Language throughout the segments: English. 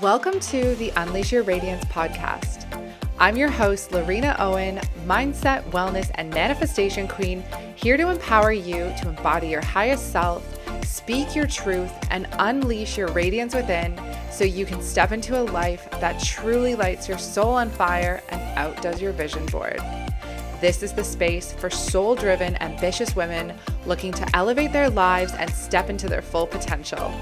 Welcome to the Unleash Your Radiance podcast. I'm your host, Lorena Owen, mindset, wellness, and manifestation queen, here to empower you to embody your highest self, speak your truth, and unleash your radiance within so you can step into a life that truly lights your soul on fire and outdoes your vision board. This is the space for soul driven, ambitious women looking to elevate their lives and step into their full potential.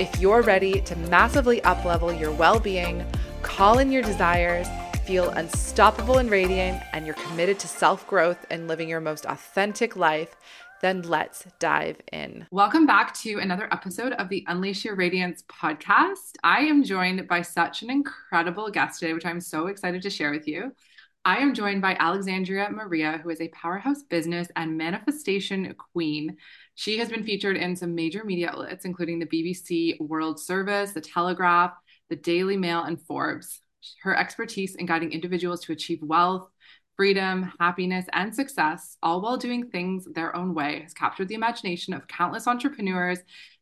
If you're ready to massively uplevel your well being, call in your desires, feel unstoppable and radiant, and you're committed to self growth and living your most authentic life, then let's dive in. Welcome back to another episode of the Unleash Your Radiance podcast. I am joined by such an incredible guest today, which I'm so excited to share with you. I am joined by Alexandria Maria, who is a powerhouse business and manifestation queen. She has been featured in some major media outlets, including the BBC World Service, The Telegraph, The Daily Mail, and Forbes. Her expertise in guiding individuals to achieve wealth, freedom, happiness, and success, all while doing things their own way, has captured the imagination of countless entrepreneurs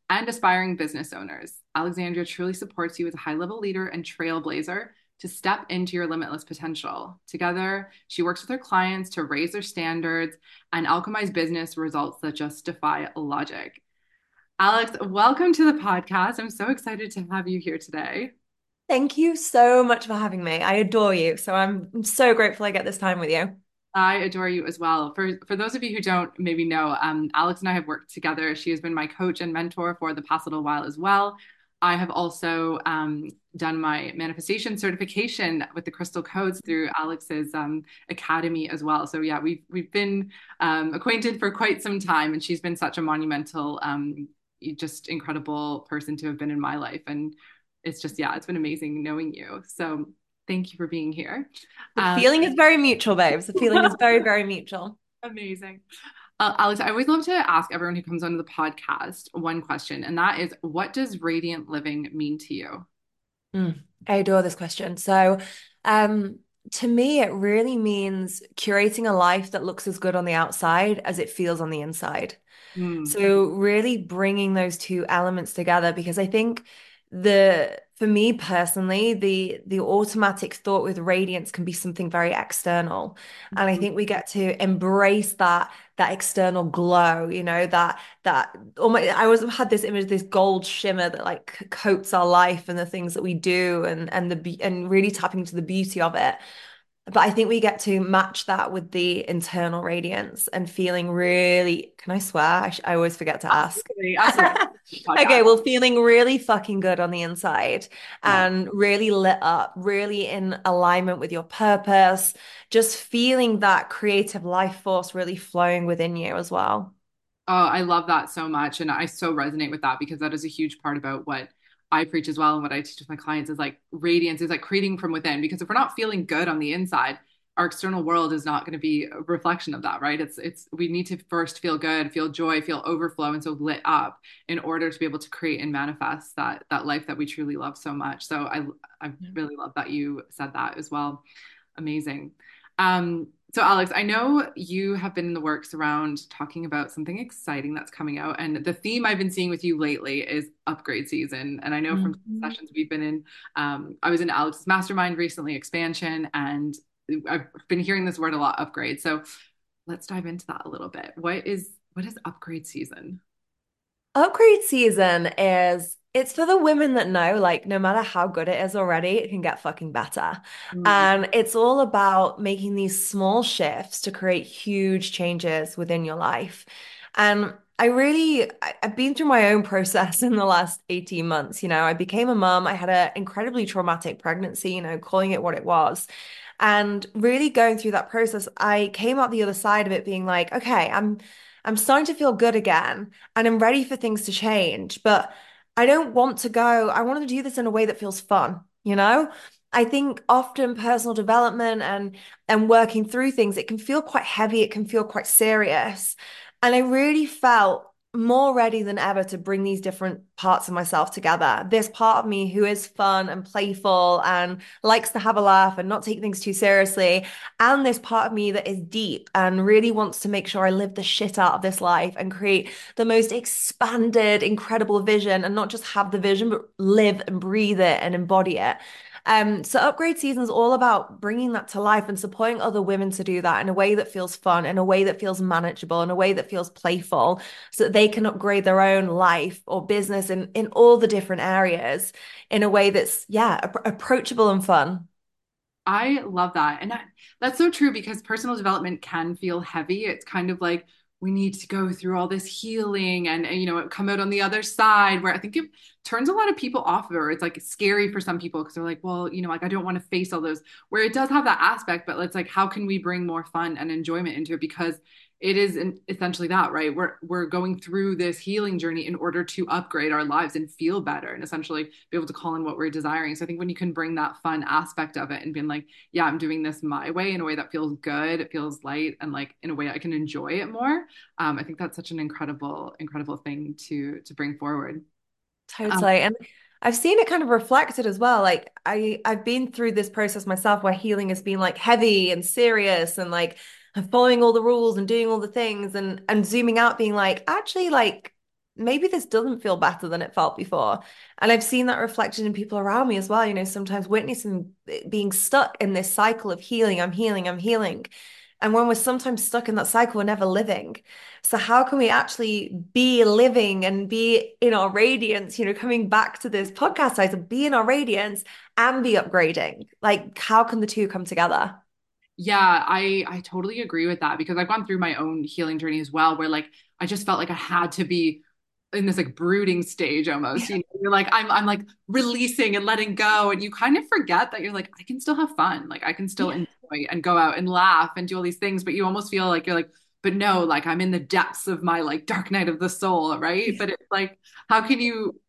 and aspiring business owners. Alexandria truly supports you as a high level leader and trailblazer to step into your limitless potential. Together, she works with her clients to raise their standards and alchemize business results that just defy logic. Alex, welcome to the podcast. I'm so excited to have you here today. Thank you so much for having me. I adore you. So I'm, I'm so grateful I get this time with you. I adore you as well. For for those of you who don't maybe know, um, Alex and I have worked together. She has been my coach and mentor for the past little while as well. I have also um, done my manifestation certification with the crystal codes through Alex's um, academy as well. So yeah, we've we've been um, acquainted for quite some time, and she's been such a monumental, um, just incredible person to have been in my life. And it's just yeah, it's been amazing knowing you. So thank you for being here. The um, feeling is very mutual, babes. The feeling is very very mutual. Amazing. Uh, Alex, I always love to ask everyone who comes onto the podcast one question, and that is what does radiant living mean to you? Mm, I adore this question. So, um, to me, it really means curating a life that looks as good on the outside as it feels on the inside. Mm. So, really bringing those two elements together because I think the for me personally the the automatic thought with radiance can be something very external mm-hmm. and i mm-hmm. think we get to embrace that that external glow you know that that almost i always had this image this gold shimmer that like coats our life and the things that we do and and the and really tapping into the beauty of it but I think we get to match that with the internal radiance and feeling really. Can I swear? I, sh- I always forget to ask. Absolutely, absolutely. okay, well, feeling really fucking good on the inside yeah. and really lit up, really in alignment with your purpose, just feeling that creative life force really flowing within you as well. Oh, I love that so much. And I so resonate with that because that is a huge part about what I preach as well and what I teach with my clients is like radiance is like creating from within because if we're not feeling good on the inside, our external world is not going to be a reflection of that, right? It's it's we need to first feel good, feel joy, feel overflow and so lit up in order to be able to create and manifest that that life that we truly love so much. So I I really love that you said that as well. Amazing. Um so, Alex, I know you have been in the works around talking about something exciting that's coming out. And the theme I've been seeing with you lately is upgrade season. And I know from mm-hmm. sessions we've been in, um, I was in Alex's mastermind recently, expansion, and I've been hearing this word a lot upgrade. So, let's dive into that a little bit. What is what is upgrade season? Upgrade season is it's for the women that know, like, no matter how good it is already, it can get fucking better. Mm. And it's all about making these small shifts to create huge changes within your life. And I really, I've been through my own process in the last 18 months. You know, I became a mom. I had an incredibly traumatic pregnancy, you know, calling it what it was. And really going through that process, I came out the other side of it being like, okay, I'm, I'm starting to feel good again and I'm ready for things to change. But I don't want to go, I want to do this in a way that feels fun, you know? I think often personal development and and working through things, it can feel quite heavy, it can feel quite serious. And I really felt more ready than ever to bring these different parts of myself together. This part of me who is fun and playful and likes to have a laugh and not take things too seriously. And this part of me that is deep and really wants to make sure I live the shit out of this life and create the most expanded, incredible vision and not just have the vision, but live and breathe it and embody it. Um, so upgrade season is all about bringing that to life and supporting other women to do that in a way that feels fun, in a way that feels manageable, in a way that feels playful, so that they can upgrade their own life or business in in all the different areas in a way that's yeah approachable and fun. I love that. And that, that's so true because personal development can feel heavy. It's kind of like we need to go through all this healing and, and, you know come out on the other side where i think it turns a lot of people off or it's like scary for some people because they're like well you know like i don't want to face all those where it does have that aspect but it's like how can we bring more fun and enjoyment into it? Because it is essentially that right? We're we're going through this healing journey in order to upgrade our lives and feel better and essentially be able to call in what we're desiring. So i think when you can bring that fun aspect of it and being like yeah i'm doing this my way in a way that feels good it feels light and like in a way i can enjoy it more um, i think that's such an incredible incredible thing to to bring forward. Totally. Um, and I've seen it kind of reflected as well. Like I I've been through this process myself where healing has been like heavy and serious and like following all the rules and doing all the things and and zooming out being like actually like maybe this doesn't feel better than it felt before. And i've seen that reflected in people around me as well you know sometimes witnessing being stuck in this cycle of healing i'm healing i'm healing. And when we're sometimes stuck in that cycle we're never living. So how can we actually be living and be in our radiance you know coming back to this podcast title be in our radiance and be upgrading. Like how can the two come together yeah, I I totally agree with that because I've gone through my own healing journey as well, where like I just felt like I had to be in this like brooding stage almost. You know, you're like I'm I'm like releasing and letting go, and you kind of forget that you're like I can still have fun, like I can still yeah. enjoy and go out and laugh and do all these things, but you almost feel like you're like, but no, like I'm in the depths of my like dark night of the soul, right? Yeah. But it's like, how can you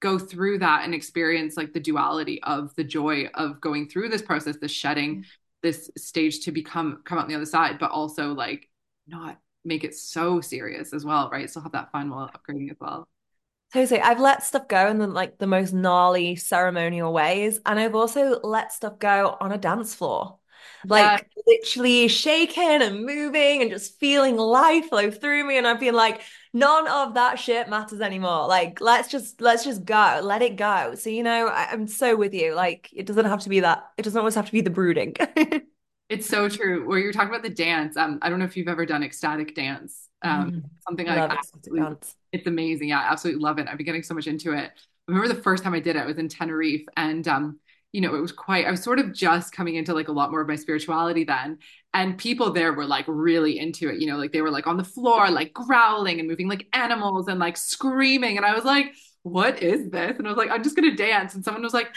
go through that and experience like the duality of the joy of going through this process, the shedding, mm. This stage to become come out the other side, but also like not make it so serious as well, right? Still have that fun while upgrading as well. Totally. I've let stuff go in the like the most gnarly ceremonial ways. And I've also let stuff go on a dance floor. Like yeah. literally shaking and moving and just feeling life flow through me. And I've been like, none of that shit matters anymore. Like, let's just let's just go, let it go. So you know, I, am so with you. Like, it doesn't have to be that. It doesn't always have to be the brooding. it's so true. Where you're talking about the dance, um, I don't know if you've ever done ecstatic dance. Um, mm, something I like dance. It's amazing. Yeah, I absolutely love it. I've been getting so much into it. I remember the first time I did it, I was in Tenerife, and um, you know, it was quite, I was sort of just coming into like a lot more of my spirituality then. And people there were like really into it, you know, like they were like on the floor, like growling and moving like animals and like screaming. And I was like, what is this? And I was like, I'm just going to dance. And someone was like,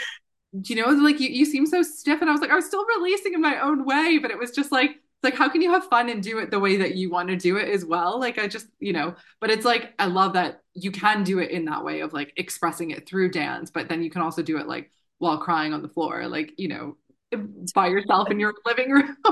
do you know, like you, you seem so stiff. And I was like, I was still releasing in my own way, but it was just like, like how can you have fun and do it the way that you want to do it as well like i just you know but it's like i love that you can do it in that way of like expressing it through dance but then you can also do it like while crying on the floor, like, you know, by yourself in your living room.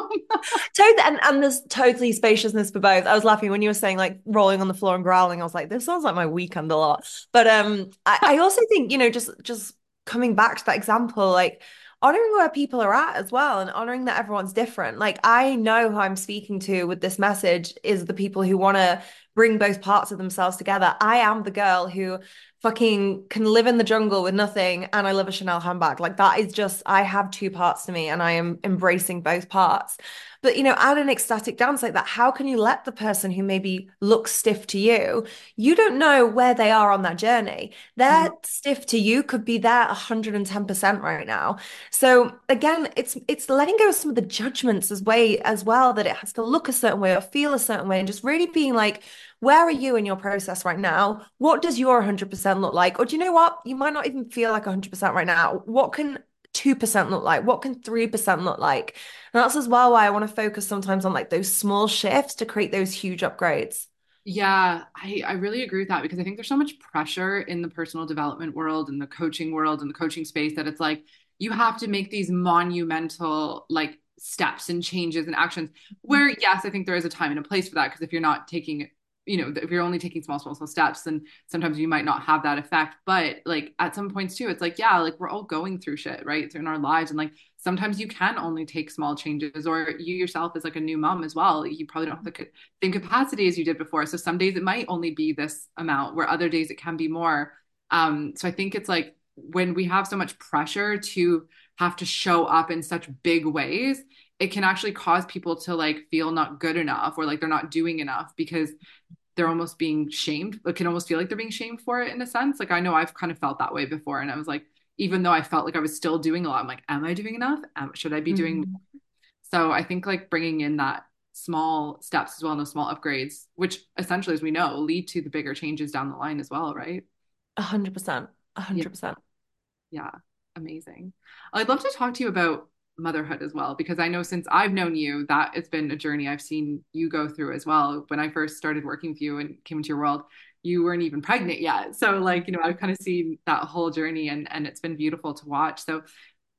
totally, and, and there's totally spaciousness for both. I was laughing when you were saying like rolling on the floor and growling. I was like, this sounds like my weekend a lot. But um, I, I also think, you know, just just coming back to that example, like honoring where people are at as well and honoring that everyone's different. Like I know who I'm speaking to with this message is the people who want to bring both parts of themselves together. I am the girl who fucking can live in the jungle with nothing and I love a Chanel handbag. Like that is just I have two parts to me and I am embracing both parts. But you know, at an ecstatic dance like that, how can you let the person who maybe looks stiff to you, you don't know where they are on that journey. Their mm. stiff to you could be there 110% right now. So again, it's it's letting go of some of the judgments as way as well that it has to look a certain way or feel a certain way and just really being like, where are you in your process right now? What does your 100% look like? Or do you know what? You might not even feel like 100% right now. What can 2% look like? What can 3% look like? And that's as well why I want to focus sometimes on like those small shifts to create those huge upgrades. Yeah, I, I really agree with that because I think there's so much pressure in the personal development world and the coaching world and the coaching space that it's like you have to make these monumental like steps and changes and actions where mm-hmm. yes, I think there is a time and a place for that because if you're not taking you know, if you're only taking small, small, small steps, then sometimes you might not have that effect. But like at some points too, it's like, yeah, like we're all going through shit, right? In our lives. And like sometimes you can only take small changes, or you yourself as like a new mom as well. You probably don't have the same capacity as you did before. So some days it might only be this amount, where other days it can be more. Um, so I think it's like when we have so much pressure to have to show up in such big ways, it can actually cause people to like feel not good enough or like they're not doing enough because they're almost being shamed. It can almost feel like they're being shamed for it in a sense. Like I know I've kind of felt that way before, and I was like, even though I felt like I was still doing a lot, I'm like, am I doing enough? Should I be mm-hmm. doing? More? So I think like bringing in that small steps as well, and those small upgrades, which essentially, as we know, lead to the bigger changes down the line as well, right? A hundred percent, a hundred percent. Yeah, amazing. I'd love to talk to you about motherhood as well because i know since i've known you that it's been a journey i've seen you go through as well. When i first started working with you and came into your world you weren't even pregnant yet. So like you know i've kind of seen that whole journey and and it's been beautiful to watch. So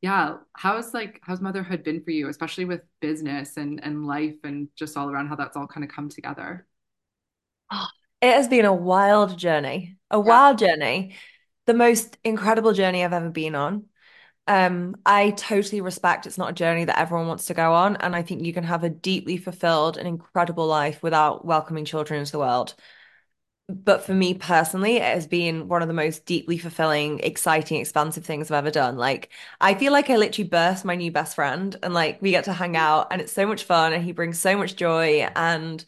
yeah how's like how's motherhood been for you especially with business and and life and just all around how that's all kind of come together? Oh, it has been a wild journey a yeah. wild journey. The most incredible journey i've ever been on um, I totally respect it's not a journey that everyone wants to go on. And I think you can have a deeply fulfilled and incredible life without welcoming children into the world. But for me personally, it has been one of the most deeply fulfilling, exciting, expansive things I've ever done. Like, I feel like I literally birthed my new best friend and like we get to hang out and it's so much fun and he brings so much joy. And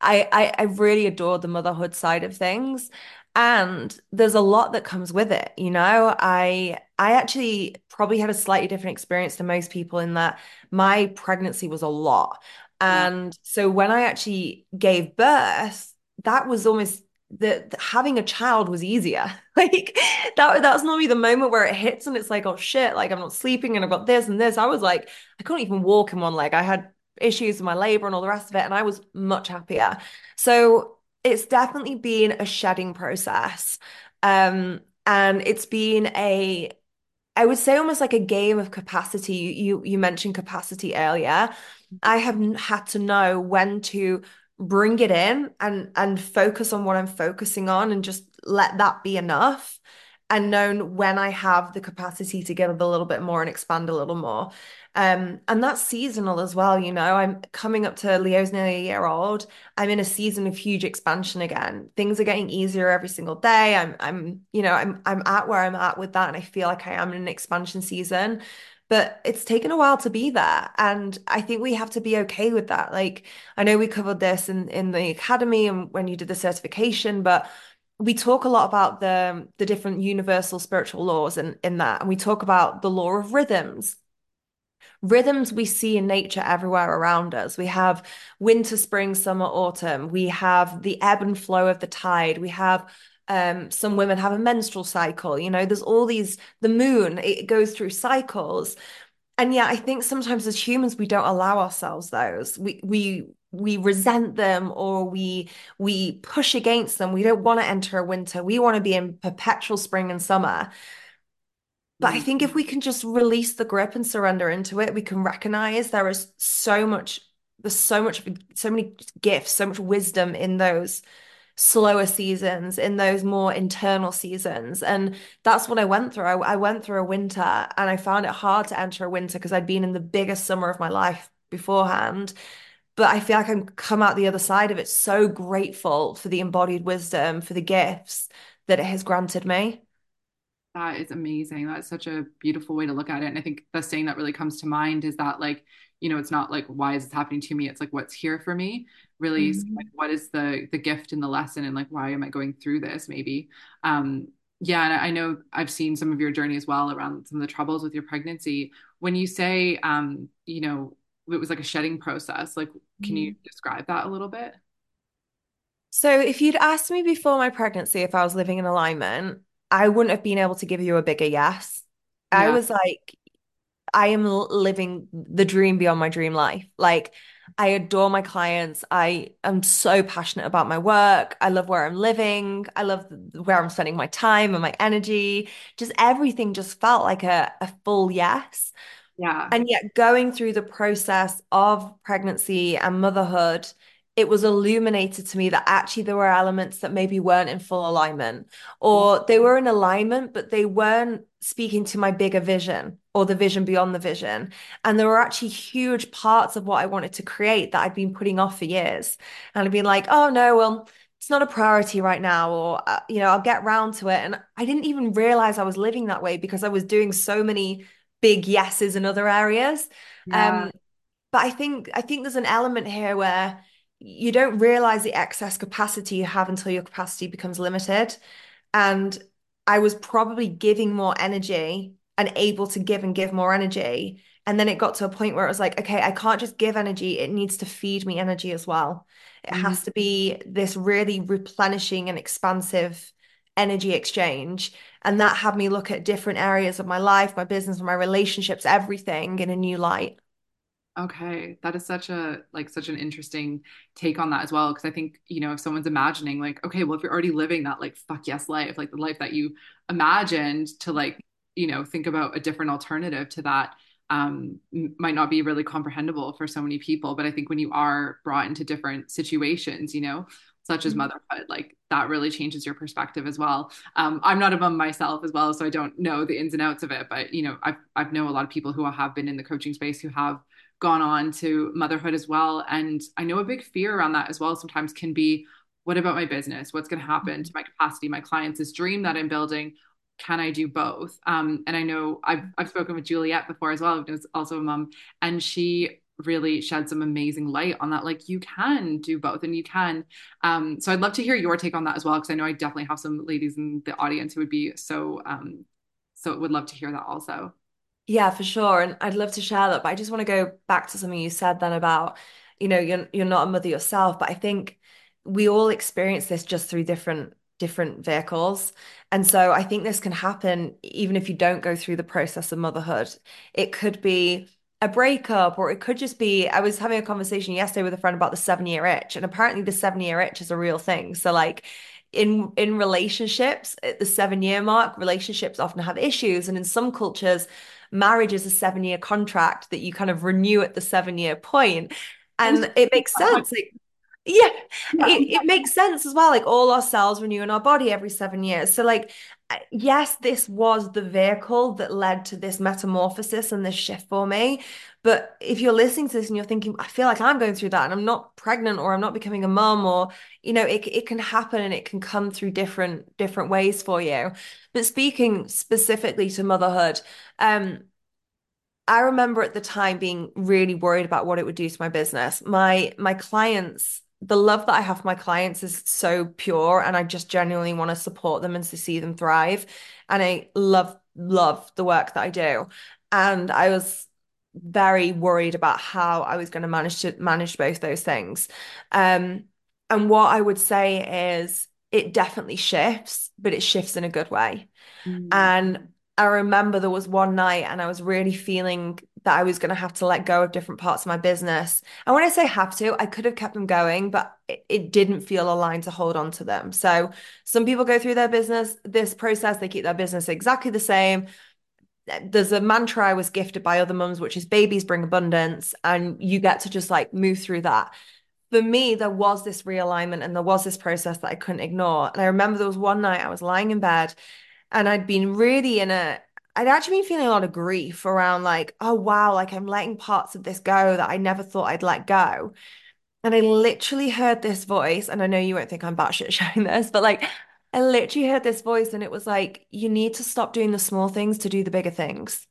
I, I, I really adore the motherhood side of things and there's a lot that comes with it you know i i actually probably had a slightly different experience than most people in that my pregnancy was a lot. And yeah. so when i actually gave birth that was almost the, the, having a child was easier. Like that that's normally the moment where it hits and it's like oh shit like i'm not sleeping and i've got this and this. I was like i couldn't even walk in one leg. I had issues with my labor and all the rest of it and i was much happier. So it's definitely been a shedding process. Um, and it's been a I would say almost like a game of capacity. You you mentioned capacity earlier. Mm-hmm. I have had to know when to bring it in and and focus on what I'm focusing on and just let that be enough and known when I have the capacity to give a little bit more and expand a little more. Um, and that's seasonal as well. You know, I'm coming up to Leo's nearly a year old. I'm in a season of huge expansion again. Things are getting easier every single day. I'm, I'm, you know, I'm, I'm at where I'm at with that, and I feel like I am in an expansion season. But it's taken a while to be there, and I think we have to be okay with that. Like, I know we covered this in in the academy and when you did the certification, but we talk a lot about the the different universal spiritual laws and in, in that and we talk about the law of rhythms rhythms we see in nature everywhere around us. We have winter, spring, summer, autumn. We have the ebb and flow of the tide. We have um, some women have a menstrual cycle. You know, there's all these, the moon, it goes through cycles. And yeah, I think sometimes as humans, we don't allow ourselves those. We, we, we resent them or we we push against them we don't want to enter a winter we want to be in perpetual spring and summer but I think if we can just release the grip and surrender into it, we can recognize there is so much, there's so much, so many gifts, so much wisdom in those slower seasons, in those more internal seasons. And that's what I went through. I, I went through a winter and I found it hard to enter a winter because I'd been in the biggest summer of my life beforehand. But I feel like I'm come out the other side of it so grateful for the embodied wisdom, for the gifts that it has granted me. That is amazing. That's such a beautiful way to look at it. And I think the saying that really comes to mind is that like, you know, it's not like why is this happening to me? It's like what's here for me. Really, mm-hmm. like, what is the the gift in the lesson and like why am I going through this? Maybe. Um, yeah, and I know I've seen some of your journey as well around some of the troubles with your pregnancy. When you say, um, you know, it was like a shedding process, like, can you mm. describe that a little bit? So, if you'd asked me before my pregnancy if I was living in alignment, I wouldn't have been able to give you a bigger yes. Yeah. I was like, I am living the dream beyond my dream life. Like, I adore my clients. I am so passionate about my work. I love where I'm living. I love where I'm spending my time and my energy. Just everything just felt like a, a full yes. Yeah. And yet, going through the process of pregnancy and motherhood, it was illuminated to me that actually there were elements that maybe weren't in full alignment or they were in alignment but they weren't speaking to my bigger vision or the vision beyond the vision. And there were actually huge parts of what I wanted to create that I'd been putting off for years. And I'd been like oh no well it's not a priority right now or uh, you know I'll get round to it. And I didn't even realize I was living that way because I was doing so many big yeses in other areas yeah. um but I think I think there's an element here where you don't realize the excess capacity you have until your capacity becomes limited. And I was probably giving more energy and able to give and give more energy. And then it got to a point where it was like, okay, I can't just give energy, it needs to feed me energy as well. It mm-hmm. has to be this really replenishing and expansive energy exchange. And that had me look at different areas of my life, my business, my relationships, everything in a new light. Okay, that is such a like such an interesting take on that as well because I think, you know, if someone's imagining like, okay, well if you're already living that like fuck yes life, like the life that you imagined to like, you know, think about a different alternative to that um might not be really comprehensible for so many people, but I think when you are brought into different situations, you know, such as mm-hmm. motherhood like that really changes your perspective as well um, i'm not a mom myself as well so i don't know the ins and outs of it but you know i've i've know a lot of people who have been in the coaching space who have gone on to motherhood as well. And I know a big fear around that as well sometimes can be what about my business? What's going to happen to my capacity, my clients, this dream that I'm building? Can I do both? Um, and I know I've, I've spoken with Juliet before as well, who's also a mom, and she really shed some amazing light on that. Like you can do both and you can. Um, so I'd love to hear your take on that as well, because I know I definitely have some ladies in the audience who would be so, um, so would love to hear that also. Yeah, for sure. And I'd love to share that. But I just want to go back to something you said then about, you know, you're you're not a mother yourself, but I think we all experience this just through different different vehicles. And so I think this can happen even if you don't go through the process of motherhood. It could be a breakup, or it could just be I was having a conversation yesterday with a friend about the seven year itch. And apparently the seven year itch is a real thing. So like in in relationships at the seven year mark relationships often have issues and in some cultures marriage is a seven year contract that you kind of renew at the seven year point. And it makes sense. Like, yeah, it, it makes sense as well. Like all our cells renew in our body every seven years. So, like, yes, this was the vehicle that led to this metamorphosis and this shift for me. But if you're listening to this and you're thinking, I feel like I'm going through that and I'm not pregnant or I'm not becoming a mum or, you know, it, it can happen and it can come through different, different ways for you. But speaking specifically to motherhood, um, I remember at the time being really worried about what it would do to my business. My my clients, the love that I have for my clients is so pure and I just genuinely want to support them and to see them thrive. And I love love the work that I do. And I was very worried about how I was going to manage to manage both those things. Um, and what I would say is it definitely shifts, but it shifts in a good way. Mm. And I remember there was one night and I was really feeling that I was going to have to let go of different parts of my business. And when I say have to, I could have kept them going, but it, it, didn't feel aligned to hold on to them. So some people go through their business, this process, they keep their business exactly the same there's a mantra I was gifted by other mums, which is babies bring abundance, and you get to just like move through that. For me, there was this realignment and there was this process that I couldn't ignore. And I remember there was one night I was lying in bed and I'd been really in a I'd actually been feeling a lot of grief around like, oh wow, like I'm letting parts of this go that I never thought I'd let go. And I literally heard this voice, and I know you won't think I'm batshit showing this, but like I literally heard this voice and it was like, you need to stop doing the small things to do the bigger things.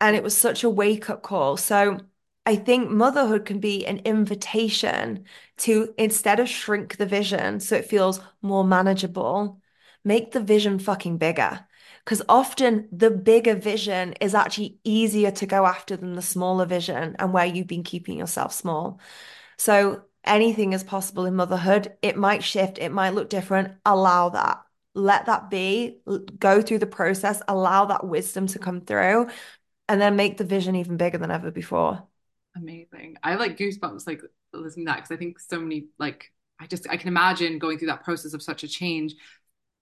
And it was such a wake up call. So I think motherhood can be an invitation to instead of shrink the vision so it feels more manageable, make the vision fucking bigger. Because often the bigger vision is actually easier to go after than the smaller vision and where you've been keeping yourself small. So anything is possible in motherhood. It might shift, it might look different. Allow that. Let that be. Go through the process, allow that wisdom to come through, and then make the vision even bigger than ever before. Amazing. I like goosebumps like listening to that because I think so many like I just I can imagine going through that process of such a change.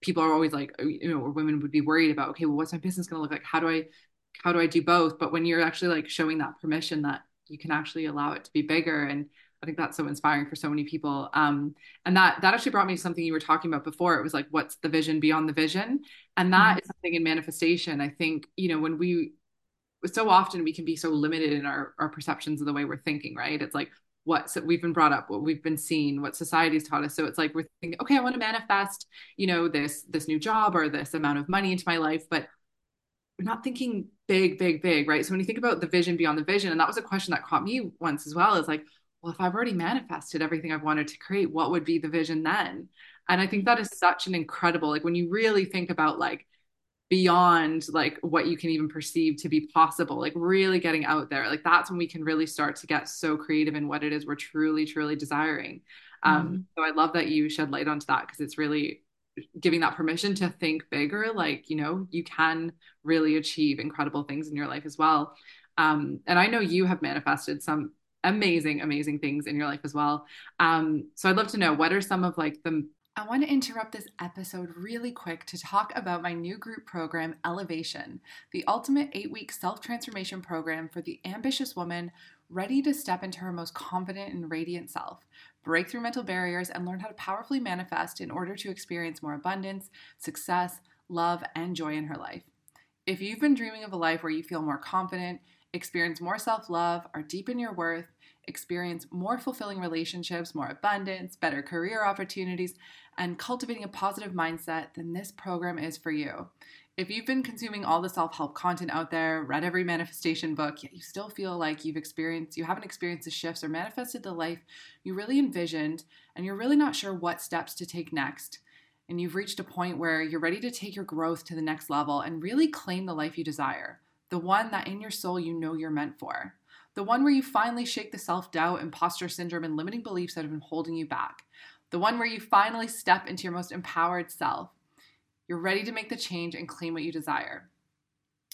People are always like, you know, or women would be worried about, okay, well, what's my business going to look like? How do I, how do I do both? But when you're actually like showing that permission that you can actually allow it to be bigger and I think that's so inspiring for so many people. Um, and that that actually brought me to something you were talking about before. It was like, what's the vision beyond the vision? And that mm-hmm. is something in manifestation. I think, you know, when we so often we can be so limited in our, our perceptions of the way we're thinking, right? It's like what we've been brought up, what we've been seen, what society's taught us. So it's like we're thinking, okay, I want to manifest, you know, this this new job or this amount of money into my life, but we're not thinking big, big, big, right? So when you think about the vision beyond the vision, and that was a question that caught me once as well, is like, well, if I've already manifested everything I've wanted to create, what would be the vision then? And I think that is such an incredible, like when you really think about like beyond like what you can even perceive to be possible like really getting out there. Like that's when we can really start to get so creative in what it is we're truly truly desiring. Um, mm-hmm. so i love that you shed light onto that because it's really giving that permission to think bigger like you know you can really achieve incredible things in your life as well. Um and i know you have manifested some amazing amazing things in your life as well. Um so i'd love to know what are some of like the I want to interrupt this episode really quick to talk about my new group program, Elevation, the ultimate eight week self transformation program for the ambitious woman ready to step into her most confident and radiant self, break through mental barriers, and learn how to powerfully manifest in order to experience more abundance, success, love, and joy in her life. If you've been dreaming of a life where you feel more confident, experience more self love, or deepen your worth, experience more fulfilling relationships, more abundance, better career opportunities, and cultivating a positive mindset, then this program is for you. If you've been consuming all the self help content out there, read every manifestation book, yet you still feel like you've experienced, you haven't experienced the shifts or manifested the life you really envisioned, and you're really not sure what steps to take next, and you've reached a point where you're ready to take your growth to the next level and really claim the life you desire, the one that in your soul you know you're meant for, the one where you finally shake the self doubt, imposter syndrome, and limiting beliefs that have been holding you back, the one where you finally step into your most empowered self. You're ready to make the change and claim what you desire.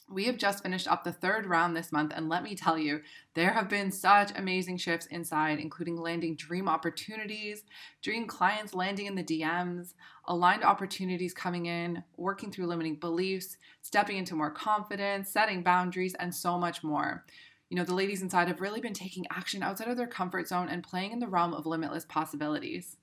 We have just finished up the third round this month, and let me tell you, there have been such amazing shifts inside, including landing dream opportunities, dream clients landing in the DMs, aligned opportunities coming in, working through limiting beliefs, stepping into more confidence, setting boundaries, and so much more. You know, the ladies inside have really been taking action outside of their comfort zone and playing in the realm of limitless possibilities.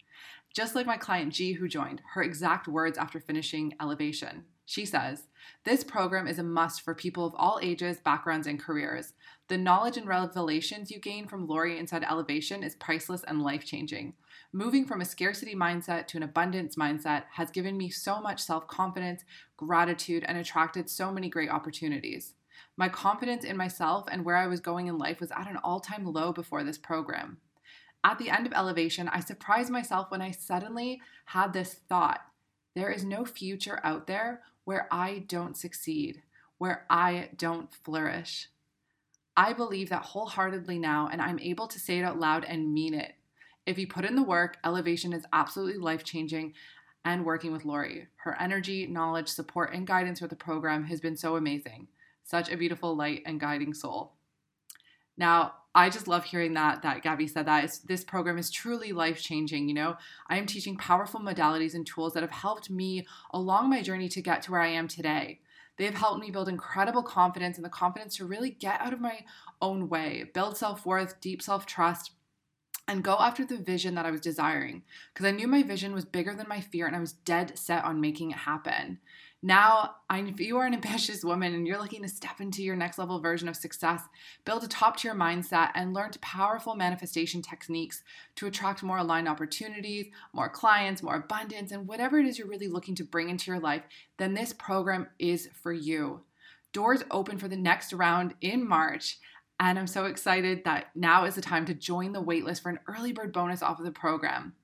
Just like my client G, who joined, her exact words after finishing Elevation. She says, This program is a must for people of all ages, backgrounds, and careers. The knowledge and revelations you gain from Lori inside Elevation is priceless and life changing. Moving from a scarcity mindset to an abundance mindset has given me so much self confidence, gratitude, and attracted so many great opportunities. My confidence in myself and where I was going in life was at an all time low before this program. At the end of Elevation, I surprised myself when I suddenly had this thought there is no future out there where I don't succeed, where I don't flourish. I believe that wholeheartedly now, and I'm able to say it out loud and mean it. If you put in the work, elevation is absolutely life changing. And working with Lori, her energy, knowledge, support, and guidance for the program has been so amazing. Such a beautiful light and guiding soul. Now, I just love hearing that that Gabby said that it's, this program is truly life changing. You know, I am teaching powerful modalities and tools that have helped me along my journey to get to where I am today. They have helped me build incredible confidence and the confidence to really get out of my own way, build self worth, deep self trust, and go after the vision that I was desiring. Because I knew my vision was bigger than my fear and I was dead set on making it happen. Now, if you are an ambitious woman and you're looking to step into your next level version of success, build a top tier mindset and learn powerful manifestation techniques to attract more aligned opportunities, more clients, more abundance, and whatever it is you're really looking to bring into your life, then this program is for you. Doors open for the next round in March. And I'm so excited that now is the time to join the waitlist for an early bird bonus off of the program.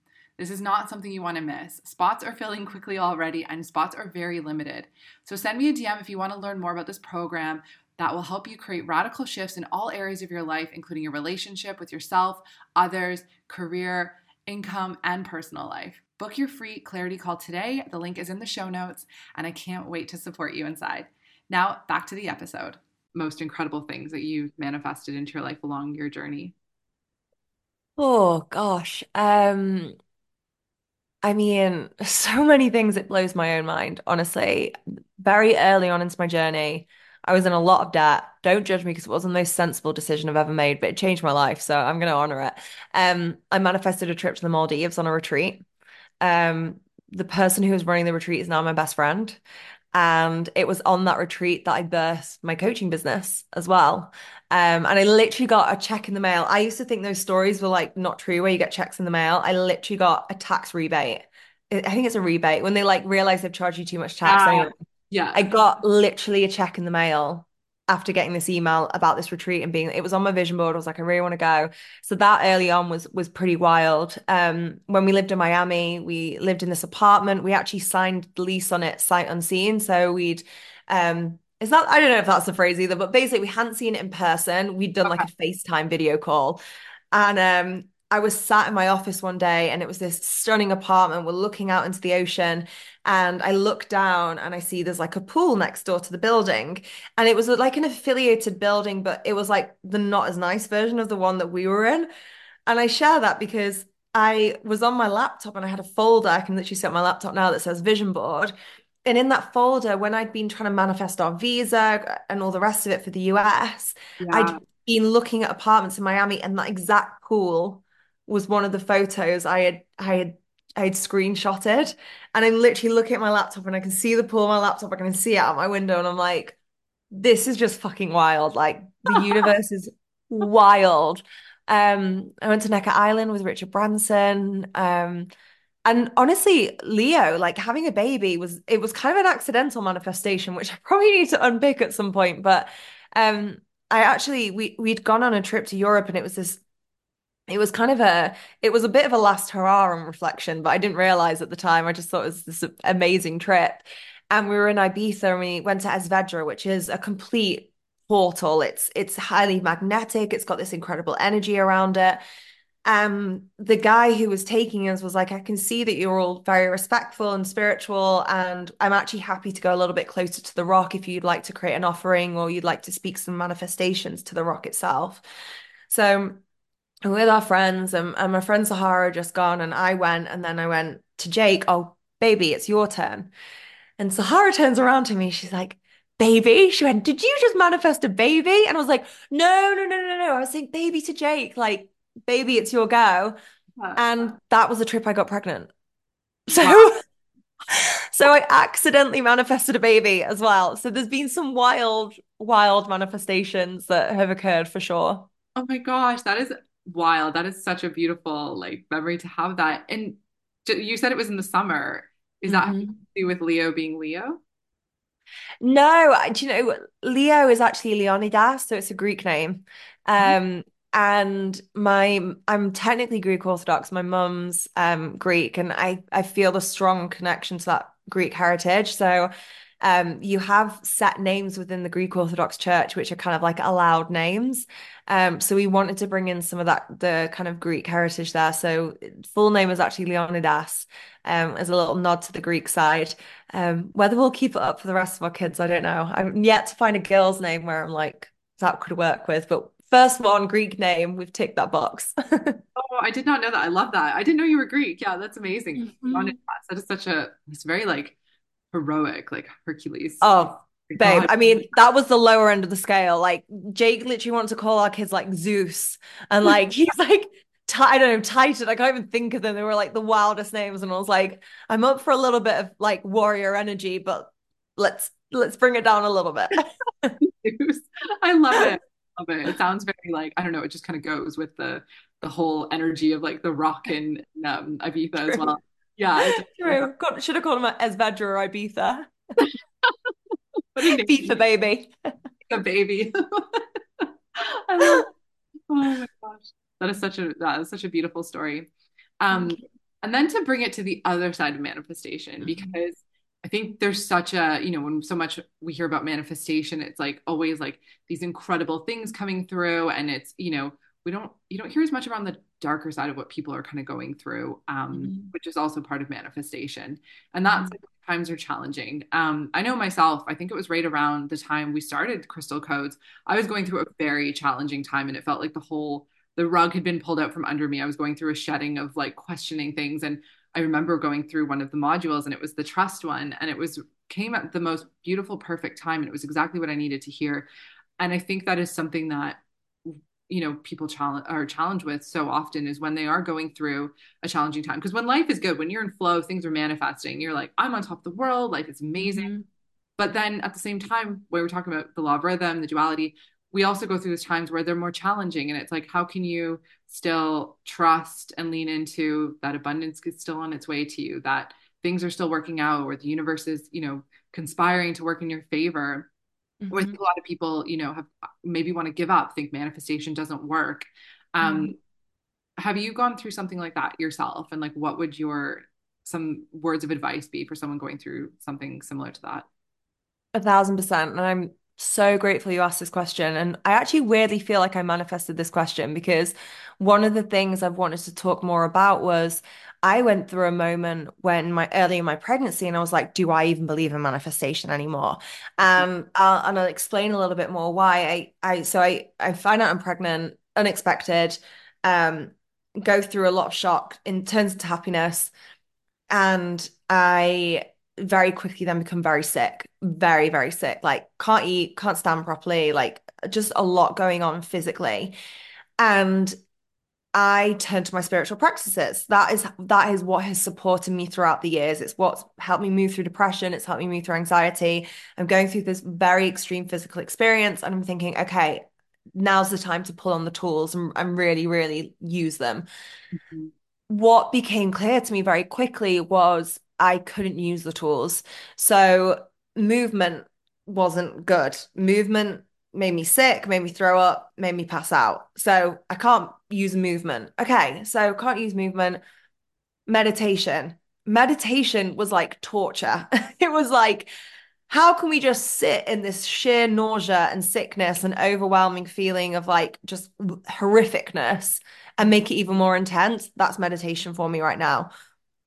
This is not something you want to miss. Spots are filling quickly already, and spots are very limited. So send me a DM if you want to learn more about this program that will help you create radical shifts in all areas of your life, including your relationship with yourself, others, career, income, and personal life. Book your free clarity call today. The link is in the show notes, and I can't wait to support you inside. Now, back to the episode. Most incredible things that you've manifested into your life along your journey. Oh gosh. Um I mean, so many things it blows my own mind, honestly. Very early on into my journey, I was in a lot of debt. Don't judge me because it wasn't the most sensible decision I've ever made, but it changed my life. So I'm going to honor it. Um, I manifested a trip to the Maldives on a retreat. Um, the person who was running the retreat is now my best friend. And it was on that retreat that I burst my coaching business as well. Um, and I literally got a check in the mail. I used to think those stories were like not true where you get checks in the mail. I literally got a tax rebate. I think it's a rebate when they like realize they've charged you too much tax. Uh, anyway, yeah. I got literally a check in the mail after getting this email about this retreat and being it was on my vision board. I was like, I really want to go. So that early on was was pretty wild. Um, when we lived in Miami, we lived in this apartment. We actually signed the lease on it sight unseen. So we'd um is that I don't know if that's the phrase either, but basically we hadn't seen it in person. We'd done okay. like a FaceTime video call. And um I was sat in my office one day and it was this stunning apartment. We're looking out into the ocean and I look down and I see there's like a pool next door to the building. And it was like an affiliated building, but it was like the not as nice version of the one that we were in. And I share that because I was on my laptop and I had a folder. I can literally see on my laptop now that says vision board. And in that folder, when I'd been trying to manifest our visa and all the rest of it for the US, yeah. I'd been looking at apartments in Miami and that exact pool was one of the photos I had I had I had screenshotted and I'm literally looking at my laptop and I can see the pool on my laptop, I can see it out my window, and I'm like, this is just fucking wild. Like the universe is wild. Um, I went to Necker Island with Richard Branson. Um, and honestly, Leo, like having a baby was it was kind of an accidental manifestation, which I probably need to unpick at some point. But um, I actually we we'd gone on a trip to Europe and it was this it was kind of a it was a bit of a last hurrah and reflection but i didn't realize at the time. I just thought it was this amazing trip. And we were in ibiza and we went to Es Vedrà which is a complete portal. It's it's highly magnetic. It's got this incredible energy around it um the guy who was taking us was like i can see that you're all very respectful and spiritual and i'm actually happy to go a little bit closer to the rock if you'd like to create an offering or you'd like to speak some manifestations to the rock itself so with our friends and, and my friend Sahara just gone and I went and then I went to Jake, oh baby, it's your turn. And Sahara turns around to me, she's like, baby. She went, Did you just manifest a baby? And I was like, No, no, no, no, no. I was saying baby to Jake, like, baby, it's your go. And that was the trip I got pregnant. So wow. so I accidentally manifested a baby as well. So there's been some wild, wild manifestations that have occurred for sure. Oh my gosh, that is wild. That is such a beautiful like memory to have that. And you said it was in the summer. Is that mm-hmm. to do with Leo being Leo? No, do you know Leo is actually Leonidas, so it's a Greek name. Mm-hmm. Um, and my I'm technically Greek Orthodox. My mum's um Greek, and I I feel a strong connection to that Greek heritage. So um, you have set names within the Greek Orthodox Church, which are kind of like allowed names. Um, so we wanted to bring in some of that, the kind of Greek heritage there. So full name is actually Leonidas, um, as a little nod to the Greek side. Um, whether we'll keep it up for the rest of our kids, I don't know. I'm yet to find a girl's name where I'm like, that could work with, but first one Greek name, we've ticked that box. oh, I did not know that. I love that. I didn't know you were Greek. Yeah, that's amazing. Mm-hmm. That is such a, it's very like heroic, like Hercules. Oh, babe. I mean, that was the lower end of the scale. Like Jake literally wanted to call our kids like Zeus, and like he's like. T- I don't know, Titan. I can't even think of them. They were like the wildest names, and I was like, I'm up for a little bit of like warrior energy, but let's let's bring it down a little bit. I love it. Love it. It sounds very like I don't know. It just kind of goes with the the whole energy of like the rock and um, Ibiza True. as well. Yeah, true. Got, should have called him Es Vedrà or Ibiza. Ibiza baby. A baby. I love. Oh my gosh, that is such a that is such a beautiful story. Um, and then to bring it to the other side of manifestation, mm-hmm. because I think there's such a, you know, when so much we hear about manifestation, it's like always like these incredible things coming through, and it's, you know, we don't you don't hear as much around the darker side of what people are kind of going through um, mm-hmm. which is also part of manifestation and that's mm-hmm. times are challenging um, i know myself i think it was right around the time we started crystal codes i was going through a very challenging time and it felt like the whole the rug had been pulled out from under me i was going through a shedding of like questioning things and i remember going through one of the modules and it was the trust one and it was came at the most beautiful, perfect time. And it was exactly what I needed to hear. And I think that is something that you know people challenge are challenged with so often is when they are going through a challenging time because when life is good when you're in flow things are manifesting you're like i'm on top of the world life is amazing mm-hmm. but then at the same time where we're talking about the law of rhythm the duality we also go through those times where they're more challenging and it's like how can you still trust and lean into that abundance is still on its way to you that things are still working out or the universe is you know conspiring to work in your favor mm-hmm. where a lot of people, you know, have maybe want to give up, think manifestation doesn't work. Um, mm-hmm. Have you gone through something like that yourself? And like, what would your some words of advice be for someone going through something similar to that? A thousand percent. And I'm so grateful you asked this question. And I actually weirdly feel like I manifested this question because one of the things I've wanted to talk more about was I went through a moment when my early in my pregnancy, and I was like, do I even believe in manifestation anymore? Um, I'll, and I'll explain a little bit more why. I, I, so I, I find out I'm pregnant, unexpected, um, go through a lot of shock in turns into happiness, and I very quickly then become very sick, very, very sick. Like can't eat, can't stand properly, like just a lot going on physically. And I turn to my spiritual practices. That is that is what has supported me throughout the years. It's what's helped me move through depression. It's helped me move through anxiety. I'm going through this very extreme physical experience, and I'm thinking, okay, now's the time to pull on the tools and, and really, really use them. Mm-hmm. What became clear to me very quickly was I couldn't use the tools. So movement wasn't good. Movement made me sick, made me throw up, made me pass out. So I can't use movement. Okay, so can't use movement. Meditation. Meditation was like torture. it was like, how can we just sit in this sheer nausea and sickness and overwhelming feeling of like just horrificness and make it even more intense? That's meditation for me right now.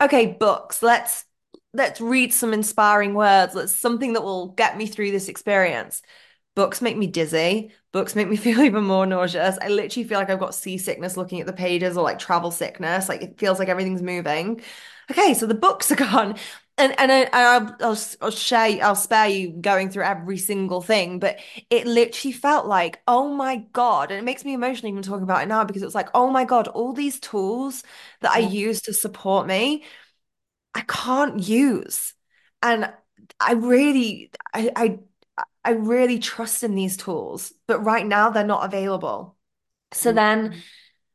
Okay, books. Let's let's read some inspiring words. Let's something that will get me through this experience. Books make me dizzy. Books make me feel even more nauseous. I literally feel like I've got seasickness looking at the pages or like travel sickness. Like it feels like everything's moving. Okay, so the books are gone. And and I, I'll, I'll, I'll share I'll spare you going through every single thing, but it literally felt like oh my god, and it makes me emotional even talking about it now because it was like oh my god, all these tools that I use to support me, I can't use, and I really I I I really trust in these tools, but right now they're not available. So mm-hmm. then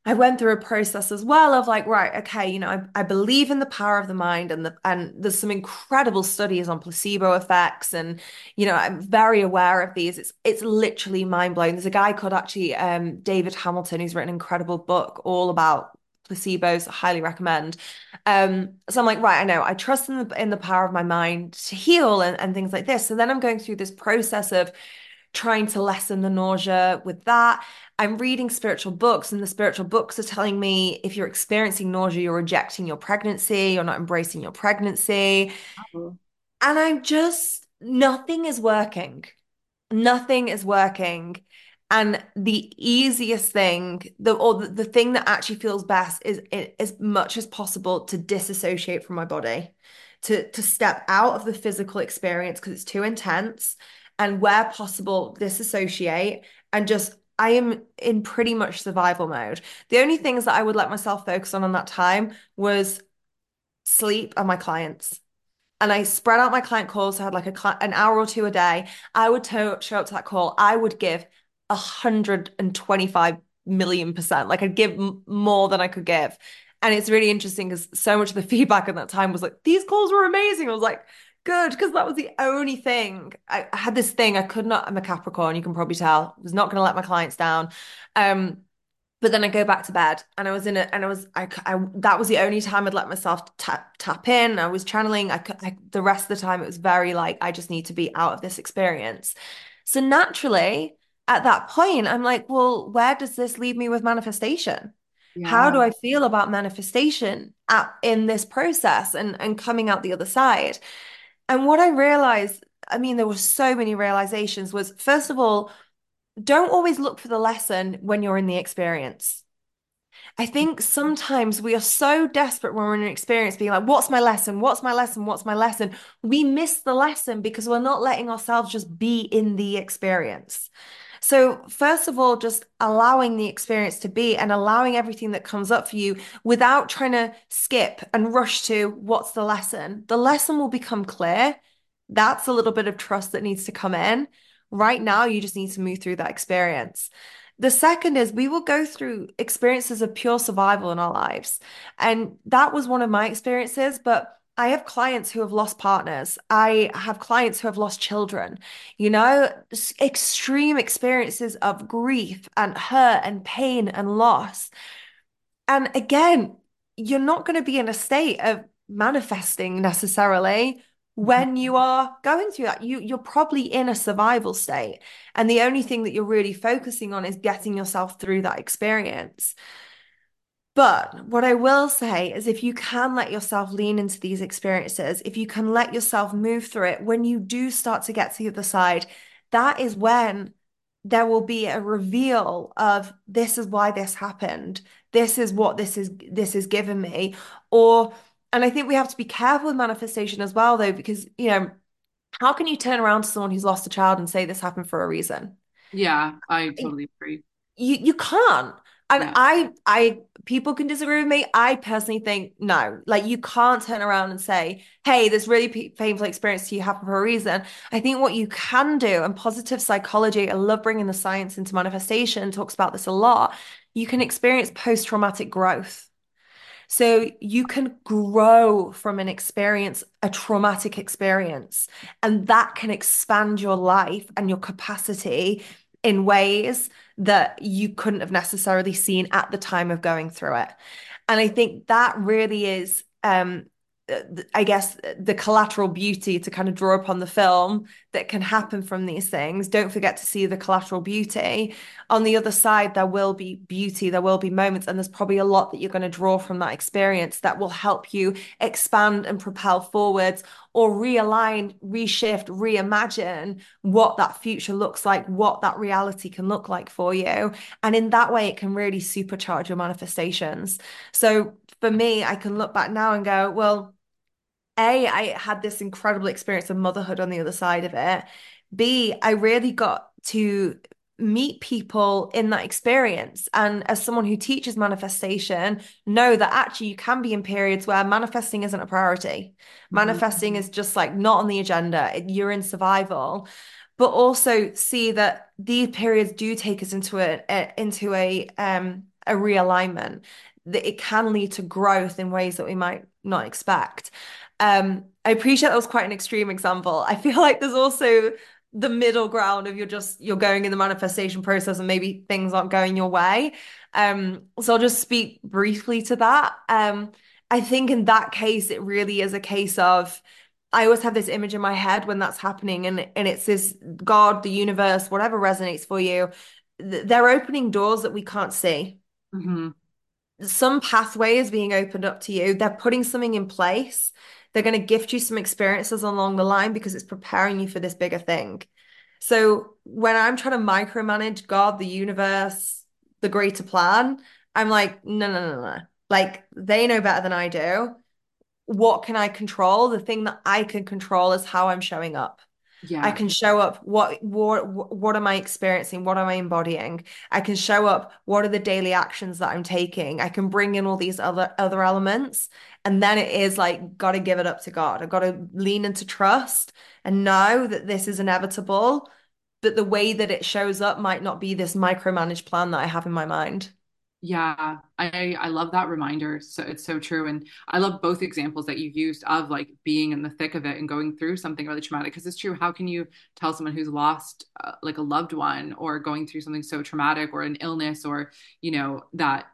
I went through a process as well of like, right, okay, you know, I, I believe in the power of the mind and the and there's some incredible studies on placebo effects. And, you know, I'm very aware of these. It's it's literally mind-blowing. There's a guy called actually um, David Hamilton who's written an incredible book all about placebos highly recommend um so i'm like right i know i trust in the in the power of my mind to heal and, and things like this so then i'm going through this process of trying to lessen the nausea with that i'm reading spiritual books and the spiritual books are telling me if you're experiencing nausea you're rejecting your pregnancy you're not embracing your pregnancy. Oh. and i'm just nothing is working. Nothing is working. And the easiest thing, the or the, the thing that actually feels best is it, as much as possible to disassociate from my body, to to step out of the physical experience because it's too intense, and where possible, disassociate and just I am in pretty much survival mode. The only things that I would let myself focus on on that time was sleep and my clients. And I spread out my client calls. I had like a an hour or two a day. I would to- show up to that call. I would give 125 million percent. Like I'd give m- more than I could give. And it's really interesting because so much of the feedback at that time was like, these calls were amazing. I was like, good, because that was the only thing. I, I, had this thing I could not, I'm a Capricorn, you can probably tell. I was not going to let my clients down. Um, but then I go back to bed and I was in it and I was I, I that was the only time I'd let myself tap tap in I was channeling I, I the rest of the time it was very like I just need to be out of this experience so naturally at that point, I'm like, well, where does this leave me with manifestation? Yeah. How do I feel about manifestation at, in this process and, and coming out the other side? And what I realized, I mean, there were so many realizations was first of all, don't always look for the lesson when you're in the experience. I think sometimes we are so desperate when we're in an experience being like, what's my lesson? What's my lesson? What's my lesson? We miss the lesson because we're not letting ourselves just be in the experience. So, first of all, just allowing the experience to be and allowing everything that comes up for you without trying to skip and rush to what's the lesson. The lesson will become clear. That's a little bit of trust that needs to come in. Right now, you just need to move through that experience. The second is we will go through experiences of pure survival in our lives. And that was one of my experiences, but I have clients who have lost partners. I have clients who have lost children, you know, extreme experiences of grief and hurt and pain and loss. And again, you're not going to be in a state of manifesting necessarily when you are going through that you you're probably in a survival state and the only thing that you're really focusing on is getting yourself through that experience but what I will say is if you can let yourself lean into these experiences, if you can let yourself move through it, when you do start to get to the other side, that is when there will be a reveal of this is why this happened. This is what this is this is given me. Or and I think we have to be careful with manifestation as well, though, because, you know, how can you turn around to someone who's lost a child and say this happened for a reason? Yeah, I totally agree. You you can't. And. I I people can disagree with me. I personally think no. Like you can't turn around and say, "Hey, this really p- painful experience to you happened for a reason." I think what you can do, and positive psychology, I love bringing the science into manifestation. Talks about this a lot. You can experience post traumatic growth. So you can grow from an experience, a traumatic experience, and that can expand your life and your capacity in ways that you couldn't have necessarily seen at the time of going through it. And I think that really is um, I guess the collateral beauty to kind of draw upon the film that can happen from these things. Don't forget to see the collateral beauty. On the other side, there will be beauty, there will be moments, and there's probably a lot that you're going to draw from that experience that will help you expand and propel forwards or realign, reshift, reimagine what that future looks like, what that reality can look like for you. And in that way, it can really supercharge your manifestations. So for me, I can look back now and go, well, a, I had this incredible experience of motherhood on the other side of it. B, I really got to meet people in that experience. And as someone who teaches manifestation, know that actually you can be in periods where manifesting isn't a priority. Mm-hmm. Manifesting is just like not on the agenda. You're in survival. But also see that these periods do take us into a, a into a um a realignment that it can lead to growth in ways that we might not expect. Um, I appreciate that was quite an extreme example. I feel like there's also the middle ground of you're just you're going in the manifestation process and maybe things aren't going your way. Um, so I'll just speak briefly to that. Um, I think in that case, it really is a case of I always have this image in my head when that's happening, and and it's this God, the universe, whatever resonates for you. They're opening doors that we can't see. Mm-hmm. Some pathway is being opened up to you. They're putting something in place they're going to gift you some experiences along the line because it's preparing you for this bigger thing. So when I'm trying to micromanage God, the universe, the greater plan, I'm like, no, no, no, no. Like they know better than I do. What can I control? The thing that I can control is how I'm showing up yeah. i can show up what what what am i experiencing? What am i embodying? I can show up what are the daily actions that i'm taking? I can bring in all these other other elements and then it is like got to give it up to god. I've got to lean into trust and know that this is inevitable but the way that it shows up might not be this micromanaged plan that i have in my mind yeah, I I love that reminder. So it's so true, and I love both examples that you used of like being in the thick of it and going through something really traumatic. Because it's true. How can you tell someone who's lost uh, like a loved one or going through something so traumatic or an illness or you know that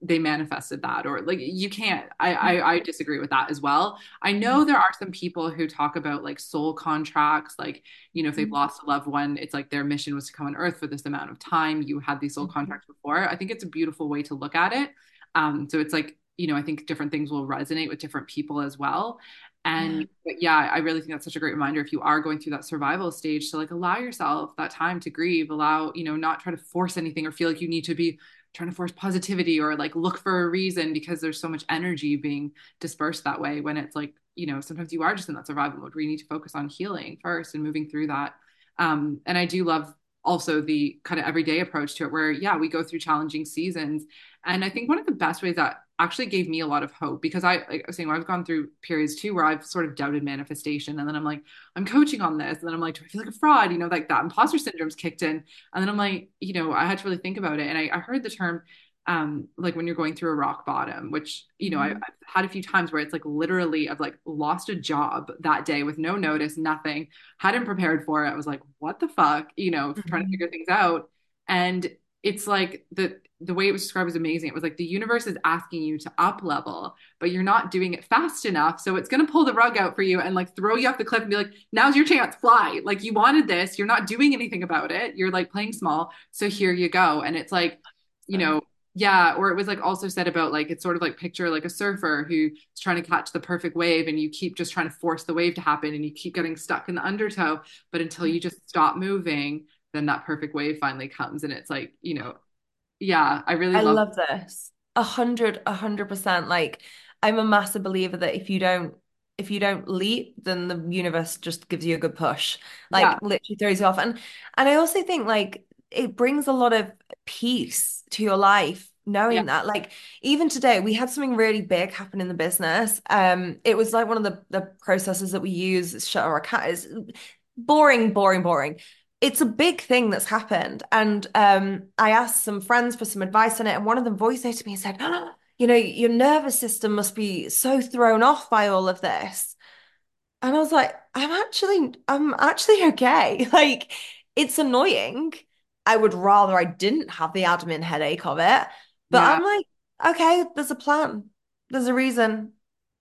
they manifested that or like you can't I, I, I disagree with that as well i know mm-hmm. there are some people who talk about like soul contracts like you know if they've mm-hmm. lost a loved one it's like their mission was to come on earth for this amount of time you had these soul mm-hmm. contracts before i think it's a beautiful way to look at it um so it's like you know i think different things will resonate with different people as well And yeah. But yeah, I really think that's such a great reminder if you are going through that survival stage to like allow yourself that time to grieve, allow, you know, not try to force anything or feel like you need to be trying to force positivity or like look for a reason because there's so much energy being dispersed that way when it's like, you know, sometimes you are just in that survival mode where you need to focus on healing first and moving through that. Um, and I do love also the kind of everyday approach to it where yeah we go through challenging seasons and i think one of the best ways that actually gave me a lot of hope because I, like I was saying, I've gone through periods too where I've sort of doubted manifestation. And then I'm like, I'm coaching on this. And then I'm like, do I feel like a fraud? You know, like that imposter syndrome's kicked in. And then I'm like, you know, I had to really think about it. And I, I heard the term, um, like when you're going through a rock bottom, which, you know, mm-hmm. I, have had a few times where it's like literally I've like lost a job that day with no notice, nothing, hadn't prepared for it. I was like, what the fuck, you know, mm-hmm. trying to mm-hmm. figure things out. And it's like the the way it was described was amazing. It was like the universe is asking you to up level, but you're not doing it fast enough. So it's going to pull the rug out for you and like throw you off the cliff and be like, now's your chance, fly. Like you wanted this, you're not doing anything about it. You're like playing small. So here you go. And it's like, you know, yeah. Or it was like also said about like, it's sort of like picture like a surfer who's trying to catch the perfect wave and you keep just trying to force the wave to happen and you keep getting stuck in the undertow. But until mm-hmm. you just stop moving, then that perfect wave finally comes and it's like, you know, yeah, I really I love, love this. A hundred, a hundred percent. Like I'm a massive believer that if you don't if you don't leap, then the universe just gives you a good push. Like yeah. literally throws you off. And and I also think like it brings a lot of peace to your life knowing yeah. that like even today we had something really big happen in the business um it was like one of the the processes that we use shut our account is boring boring boring it's a big thing that's happened. And um, I asked some friends for some advice on it, and one of them voiced out to me and said, oh, "You know, your nervous system must be so thrown off by all of this." And I was like, "I'm actually, I'm actually okay. Like, it's annoying. I would rather I didn't have the admin headache of it, but yeah. I'm like, okay, there's a plan. There's a reason.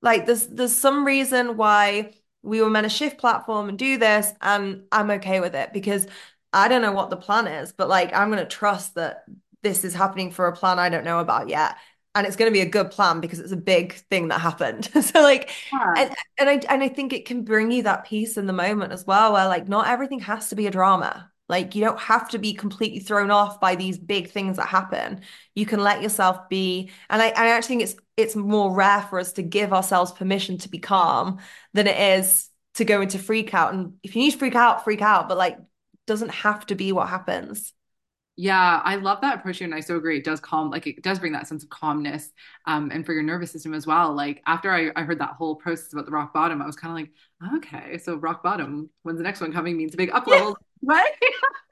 Like, there's there's some reason why." We were meant to shift platform and do this and i'm okay with it because i don't know what the plan is but like i'm going to trust that this is happening for a plan i don't know about yet and it's going to be a good plan because it's a big thing that happened so like yeah. and, and i and i think it can bring you that peace in the moment as well where like not everything has to be a drama like you don't have to be completely thrown off by these big things that happen. You can let yourself be, and I, I actually think it's it's more rare for us to give ourselves permission to be calm than it is to go into freak out. And if you need to freak out, freak out, but like doesn't have to be what happens. Yeah, I love that approach and I so agree. It does calm, like it does bring that sense of calmness um, and for your nervous system as well. Like after I, I heard that whole process about the rock bottom, I was kind of like, okay, so rock bottom, when's the next one coming means a big up level, yeah. right?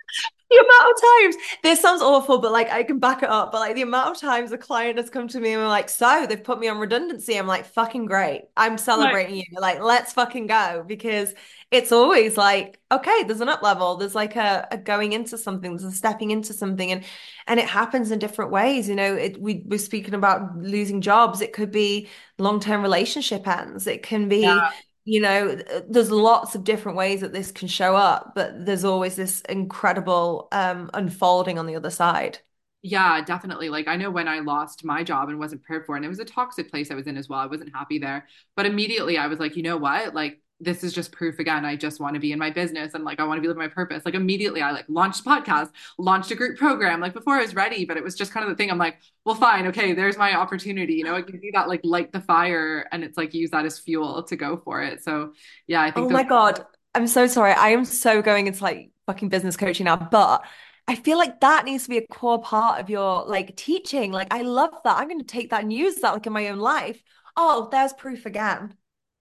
the amount of times this sounds awful, but like I can back it up. But like the amount of times a client has come to me and we're like, so they've put me on redundancy. I'm like, fucking great. I'm celebrating right. you. Like, let's fucking go. Because it's always like, okay, there's an up level. There's like a, a going into something, there's a stepping into something. And and it happens in different ways. You know, it we we're speaking about losing jobs. It could be long-term relationship ends. It can be yeah you know there's lots of different ways that this can show up but there's always this incredible um unfolding on the other side. Yeah definitely. Like i know when i lost my job and wasn't prepared for it and it was a toxic place i was in as well i wasn't happy there but immediately i was like you know what? Like this is just proof again. I just want to be in my business and like I want to be living my purpose. Like immediately I like launched a podcast, launched a group program, like before I was ready, but it was just kind of the thing. I'm like, well, fine, okay, there's my opportunity. You know, it gives you that like light the fire and it's like use that as fuel to go for it. So yeah, I think Oh those- my God. I'm so sorry. I am so going into like fucking business coaching now, but I feel like that needs to be a core part of your like teaching. Like I love that. I'm going to take that and use that like in my own life. Oh, there's proof again.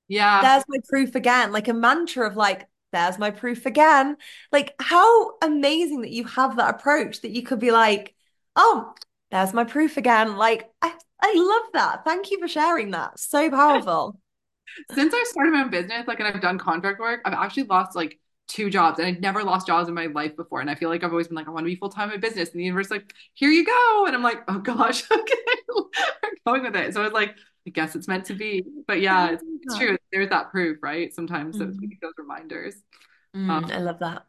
Yeah. There's my proof again. Like a mantra of like, there's my proof again. Like, how amazing that you have that approach that you could be like, oh, there's my proof again. Like, I, I love that. Thank you for sharing that. So powerful. Since I started my own business, like, and I've done contract work, I've actually lost like two jobs and I'd never lost jobs in my life before. And I feel like I've always been like, I want to be full time in business. And the universe, like, here you go. And I'm like, oh gosh, okay, we're going with it. So I was like, I guess it's meant to be. But yeah, it's, it's true. There's that proof, right? Sometimes mm-hmm. those, those reminders. Mm, um, I love that.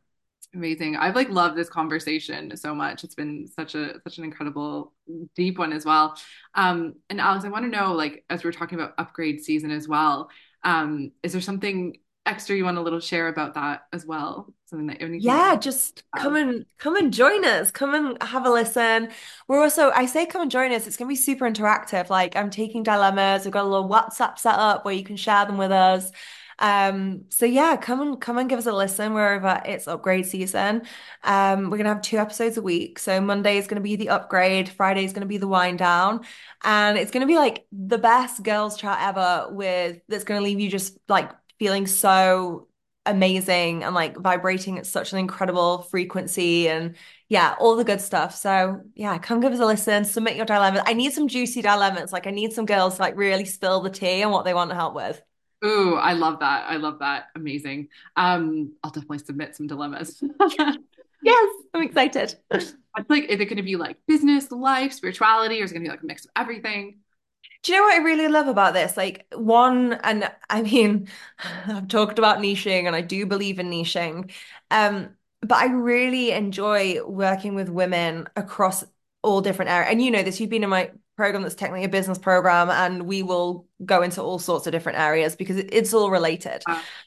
Amazing. I've like loved this conversation so much. It's been such a such an incredible deep one as well. Um, and Alex, I want to know, like, as we're talking about upgrade season as well, Um, is there something extra you want a little share about that as well? Something that yeah, just come and come and join us. Come and have a listen. We're also, I say come and join us. It's gonna be super interactive. Like I'm taking dilemmas. We've got a little WhatsApp set up where you can share them with us. Um, so yeah, come and come and give us a listen wherever it's upgrade season. Um, we're gonna have two episodes a week. So Monday is gonna be the upgrade, Friday is gonna be the wind down, and it's gonna be like the best girls chat ever with that's gonna leave you just like feeling so amazing and like vibrating at such an incredible frequency and yeah, all the good stuff. So yeah, come give us a listen, submit your dilemmas. I need some juicy dilemmas. Like I need some girls to like really spill the tea on what they want to help with. Ooh, I love that. I love that. Amazing. Um, I'll definitely submit some dilemmas. yes, I'm excited. It's like, is it going to be like business, life, spirituality, or is it going to be like a mix of everything? Do you know what I really love about this? Like, one, and I mean, I've talked about niching and I do believe in niching. Um, but I really enjoy working with women across all different areas. And you know this, you've been in my program that's technically a business program, and we will go into all sorts of different areas because it's all related.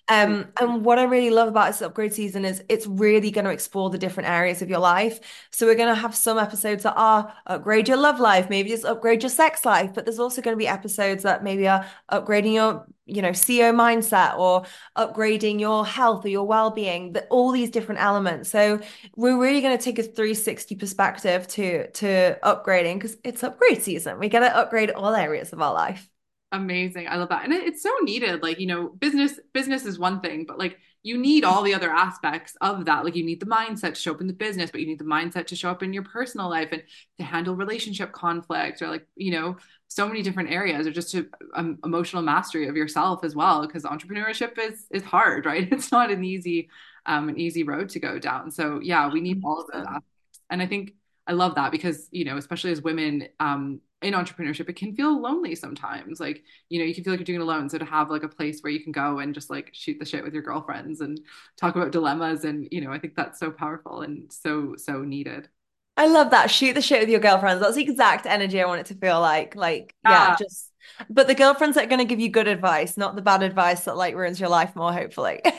Um, and what I really love about this upgrade season is it's really going to explore the different areas of your life. So we're going to have some episodes that are upgrade your love life, maybe just upgrade your sex life, but there's also going to be episodes that maybe are upgrading your you know CEO mindset or upgrading your health or your well-being that all these different elements. So we're really going to take a 360 perspective to to upgrading because it's upgrade season. We got to upgrade all areas of our life Amazing. I love that. And it's so needed. Like, you know, business business is one thing, but like you need all the other aspects of that. Like you need the mindset to show up in the business, but you need the mindset to show up in your personal life and to handle relationship conflict or like, you know, so many different areas or just to um, emotional mastery of yourself as well because entrepreneurship is is hard, right? It's not an easy um an easy road to go down. So, yeah, we need all of those aspects. And I think I love that because, you know, especially as women, um, in entrepreneurship it can feel lonely sometimes. Like you know you can feel like you're doing it alone. So to have like a place where you can go and just like shoot the shit with your girlfriends and talk about dilemmas and you know i think that's so powerful and so so needed. I love that. Shoot the shit with your girlfriends. That's the exact energy i want it to feel like. Like yeah, yeah. just but the girlfriends that are going to give you good advice not the bad advice that like ruins your life more hopefully.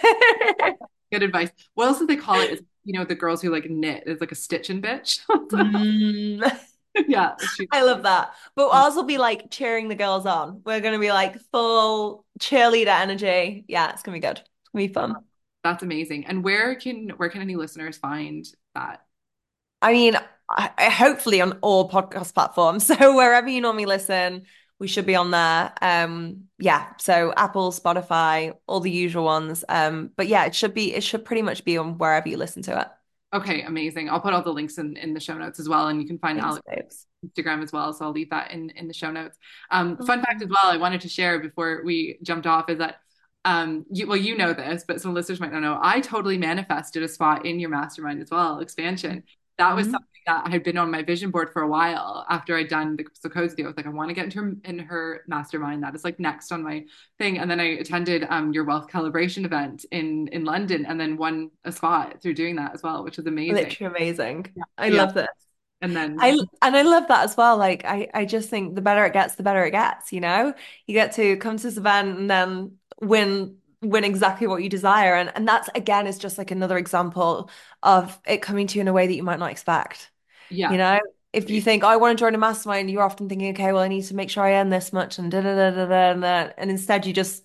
Good advice. What else do they call it? Is you know the girls who like knit. Is like a stitching bitch. Mm. yeah. I love that. But ours will also be like cheering the girls on. We're going to be like full cheerleader energy. Yeah, it's going to be good. It's going to be fun. That's amazing. And where can where can any listeners find that? I mean, I, hopefully on all podcast platforms. So wherever you normally listen, we should be on there. Um, yeah. So Apple, Spotify, all the usual ones. Um, but yeah, it should be it should pretty much be on wherever you listen to it. Okay, amazing. I'll put all the links in, in the show notes as well, and you can find Thanks, Alex Instagram as well. So I'll leave that in in the show notes. Um, fun fact as well, I wanted to share before we jumped off is that um, you well, you know this, but some listeners might not know. I totally manifested a spot in your mastermind as well, expansion that was mm-hmm. something that I had been on my vision board for a while after I'd done the Codes deal. I was like, I want to get into her, in her mastermind. That is like next on my thing. And then I attended um, your wealth calibration event in in London, and then won a spot through doing that as well, which was amazing. Literally amazing. Yeah. I yeah. love this. And then I and I love that as well. Like I I just think the better it gets, the better it gets. You know, you get to come to this event and then win win exactly what you desire. And and that's again is just like another example of it coming to you in a way that you might not expect yeah. you know? If you think oh, I want to join a mastermind you're often thinking okay well I need to make sure I earn this much and da da da da da and, and instead you just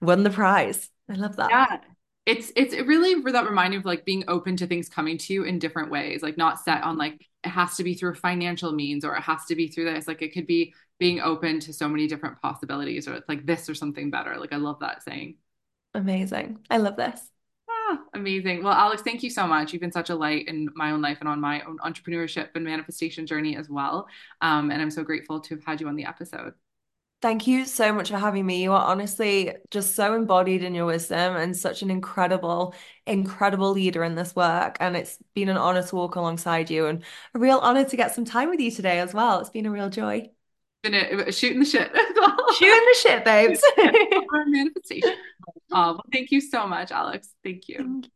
won the prize. I love that. Yeah. It's it's really for that reminder of like being open to things coming to you in different ways like not set on like it has to be through financial means or it has to be through this. Like it could be being open to so many different possibilities or it's like this or something better. Like I love that saying Amazing. I love this. Ah, amazing. Well, Alex, thank you so much. You've been such a light in my own life and on my own entrepreneurship and manifestation journey as well. Um, and I'm so grateful to have had you on the episode. Thank you so much for having me. You are honestly just so embodied in your wisdom and such an incredible, incredible leader in this work. And it's been an honor to walk alongside you and a real honor to get some time with you today as well. It's been a real joy. Been a, shooting the shit. shooting the shit, babes. manifestation. Oh, well, thank you so much, Alex. Thank you. Thank you.